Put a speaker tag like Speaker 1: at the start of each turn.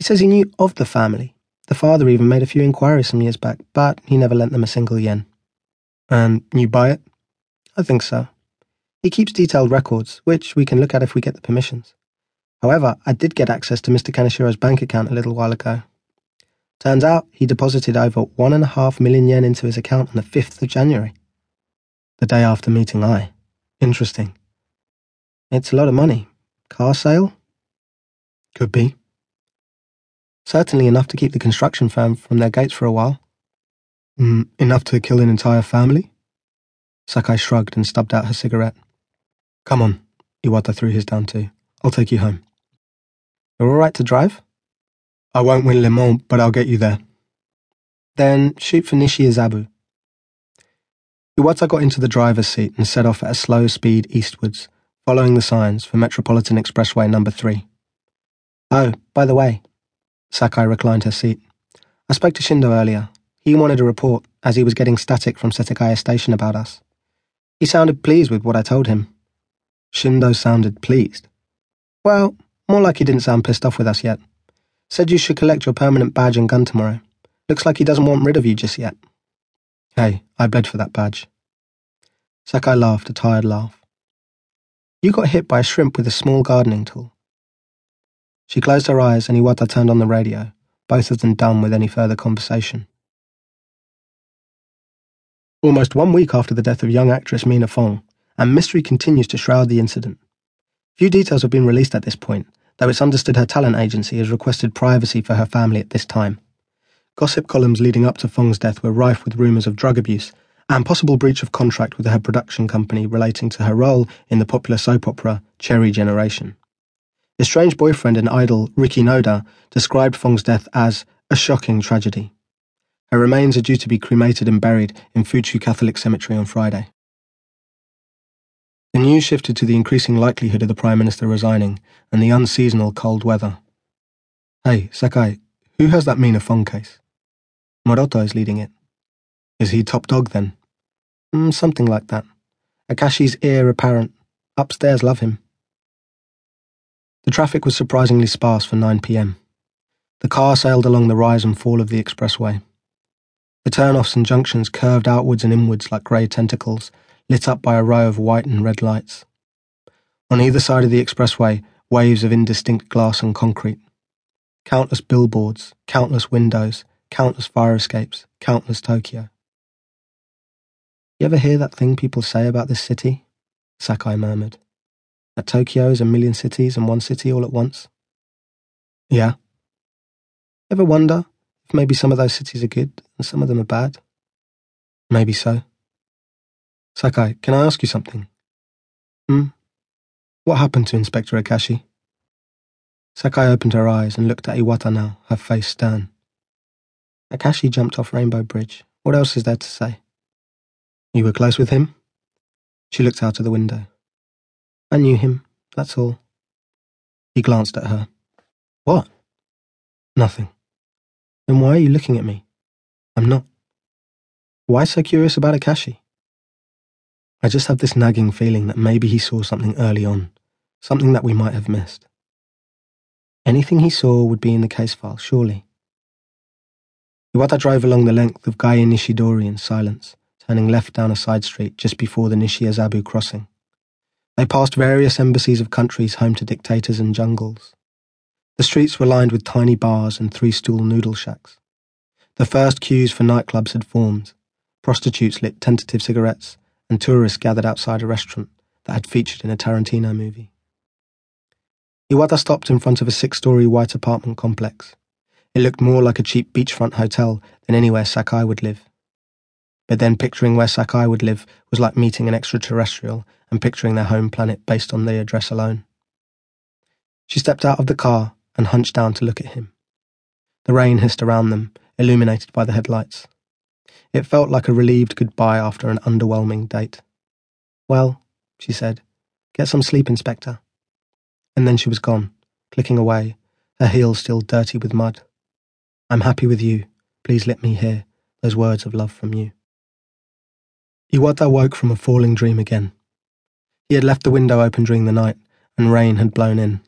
Speaker 1: He says he knew of the family. The father even made a few inquiries some years back, but he never lent them a single yen.
Speaker 2: And you buy it?
Speaker 1: I think so. He keeps detailed records, which we can look at if we get the permissions. However, I did get access to Mr. Kaneshiro's bank account a little while ago. Turns out he deposited over one and a half million yen into his account on the 5th of January, the day after meeting I.
Speaker 2: Interesting.
Speaker 1: It's a lot of money. Car sale?
Speaker 2: Could be.
Speaker 1: Certainly enough to keep the construction firm from their gates for a while.
Speaker 2: Mm, enough to kill an entire family?
Speaker 1: Sakai shrugged and stubbed out her cigarette.
Speaker 2: Come on, Iwata threw his down too. I'll take you home.
Speaker 1: You're all right to drive?
Speaker 2: I won't win Le Mans, but I'll get you there.
Speaker 1: Then shoot for Nishiazabu.
Speaker 2: Iwata got into the driver's seat and set off at a slow speed eastwards, following the signs for Metropolitan Expressway number 3.
Speaker 1: Oh, by the way, Sakai reclined her seat. I spoke to Shindo earlier. He wanted a report, as he was getting static from Setagaya Station about us. He sounded pleased with what I told him.
Speaker 2: Shindo sounded pleased?
Speaker 1: Well, more like he didn't sound pissed off with us yet. Said you should collect your permanent badge and gun tomorrow. Looks like he doesn't want rid of you just yet.
Speaker 2: Hey, I bled for that badge.
Speaker 1: Sakai laughed a tired laugh. You got hit by a shrimp with a small gardening tool. She closed her eyes and Iwata turned on the radio, both of them done with any further conversation. Almost one week after the death of young actress Mina Fong, and mystery continues to shroud the incident. Few details have been released at this point, though it's understood her talent agency has requested privacy for her family at this time. Gossip columns leading up to Fong's death were rife with rumours of drug abuse and possible breach of contract with her production company relating to her role in the popular soap opera Cherry Generation. Estranged boyfriend and idol Riki Noda described Fong's death as a shocking tragedy. Her remains are due to be cremated and buried in Fuchu Catholic Cemetery on Friday. The news shifted to the increasing likelihood of the Prime Minister resigning and the unseasonal cold weather.
Speaker 2: Hey, Sakai, who has that Mina Fong case?
Speaker 1: Morota is leading it.
Speaker 2: Is he top dog then?
Speaker 1: Mm, something like that. Akashi's heir apparent. Upstairs love him. The traffic was surprisingly sparse for 9 pm. The car sailed along the rise and fall of the expressway. The turnoffs and junctions curved outwards and inwards like grey tentacles, lit up by a row of white and red lights. On either side of the expressway, waves of indistinct glass and concrete. Countless billboards, countless windows, countless fire escapes, countless Tokyo. You ever hear that thing people say about this city? Sakai murmured. That Tokyo is a million cities and one city all at once?
Speaker 2: Yeah.
Speaker 1: Ever wonder if maybe some of those cities are good and some of them are bad?
Speaker 2: Maybe so. Sakai, can I ask you something?
Speaker 1: Hmm?
Speaker 2: What happened to Inspector Akashi?
Speaker 1: Sakai opened her eyes and looked at Iwata now, her face stern. Akashi jumped off Rainbow Bridge. What else is there to say?
Speaker 2: You were close with him?
Speaker 1: She looked out of the window. I knew him, that's all.
Speaker 2: He glanced at her.
Speaker 1: What?
Speaker 2: Nothing.
Speaker 1: Then why are you looking at me?
Speaker 2: I'm not.
Speaker 1: Why so curious about Akashi?
Speaker 2: I just have this nagging feeling that maybe he saw something early on, something that we might have missed.
Speaker 1: Anything he saw would be in the case file, surely. Iwata drove along the length of Gai Nishidori in silence, turning left down a side street just before the Nishiazabu crossing. They passed various embassies of countries home to dictators and jungles. The streets were lined with tiny bars and three stool noodle shacks. The first queues for nightclubs had formed. Prostitutes lit tentative cigarettes, and tourists gathered outside a restaurant that had featured in a Tarantino movie. Iwata stopped in front of a six story white apartment complex. It looked more like a cheap beachfront hotel than anywhere Sakai would live. But then picturing where Sakai would live was like meeting an extraterrestrial and picturing their home planet based on the address alone. She stepped out of the car and hunched down to look at him. The rain hissed around them, illuminated by the headlights. It felt like a relieved goodbye after an underwhelming date. Well, she said, get some sleep, Inspector. And then she was gone, clicking away, her heels still dirty with mud. I'm happy with you. Please let me hear those words of love from you. Iwata woke from a falling dream again. He had left the window open during the night, and rain had blown in.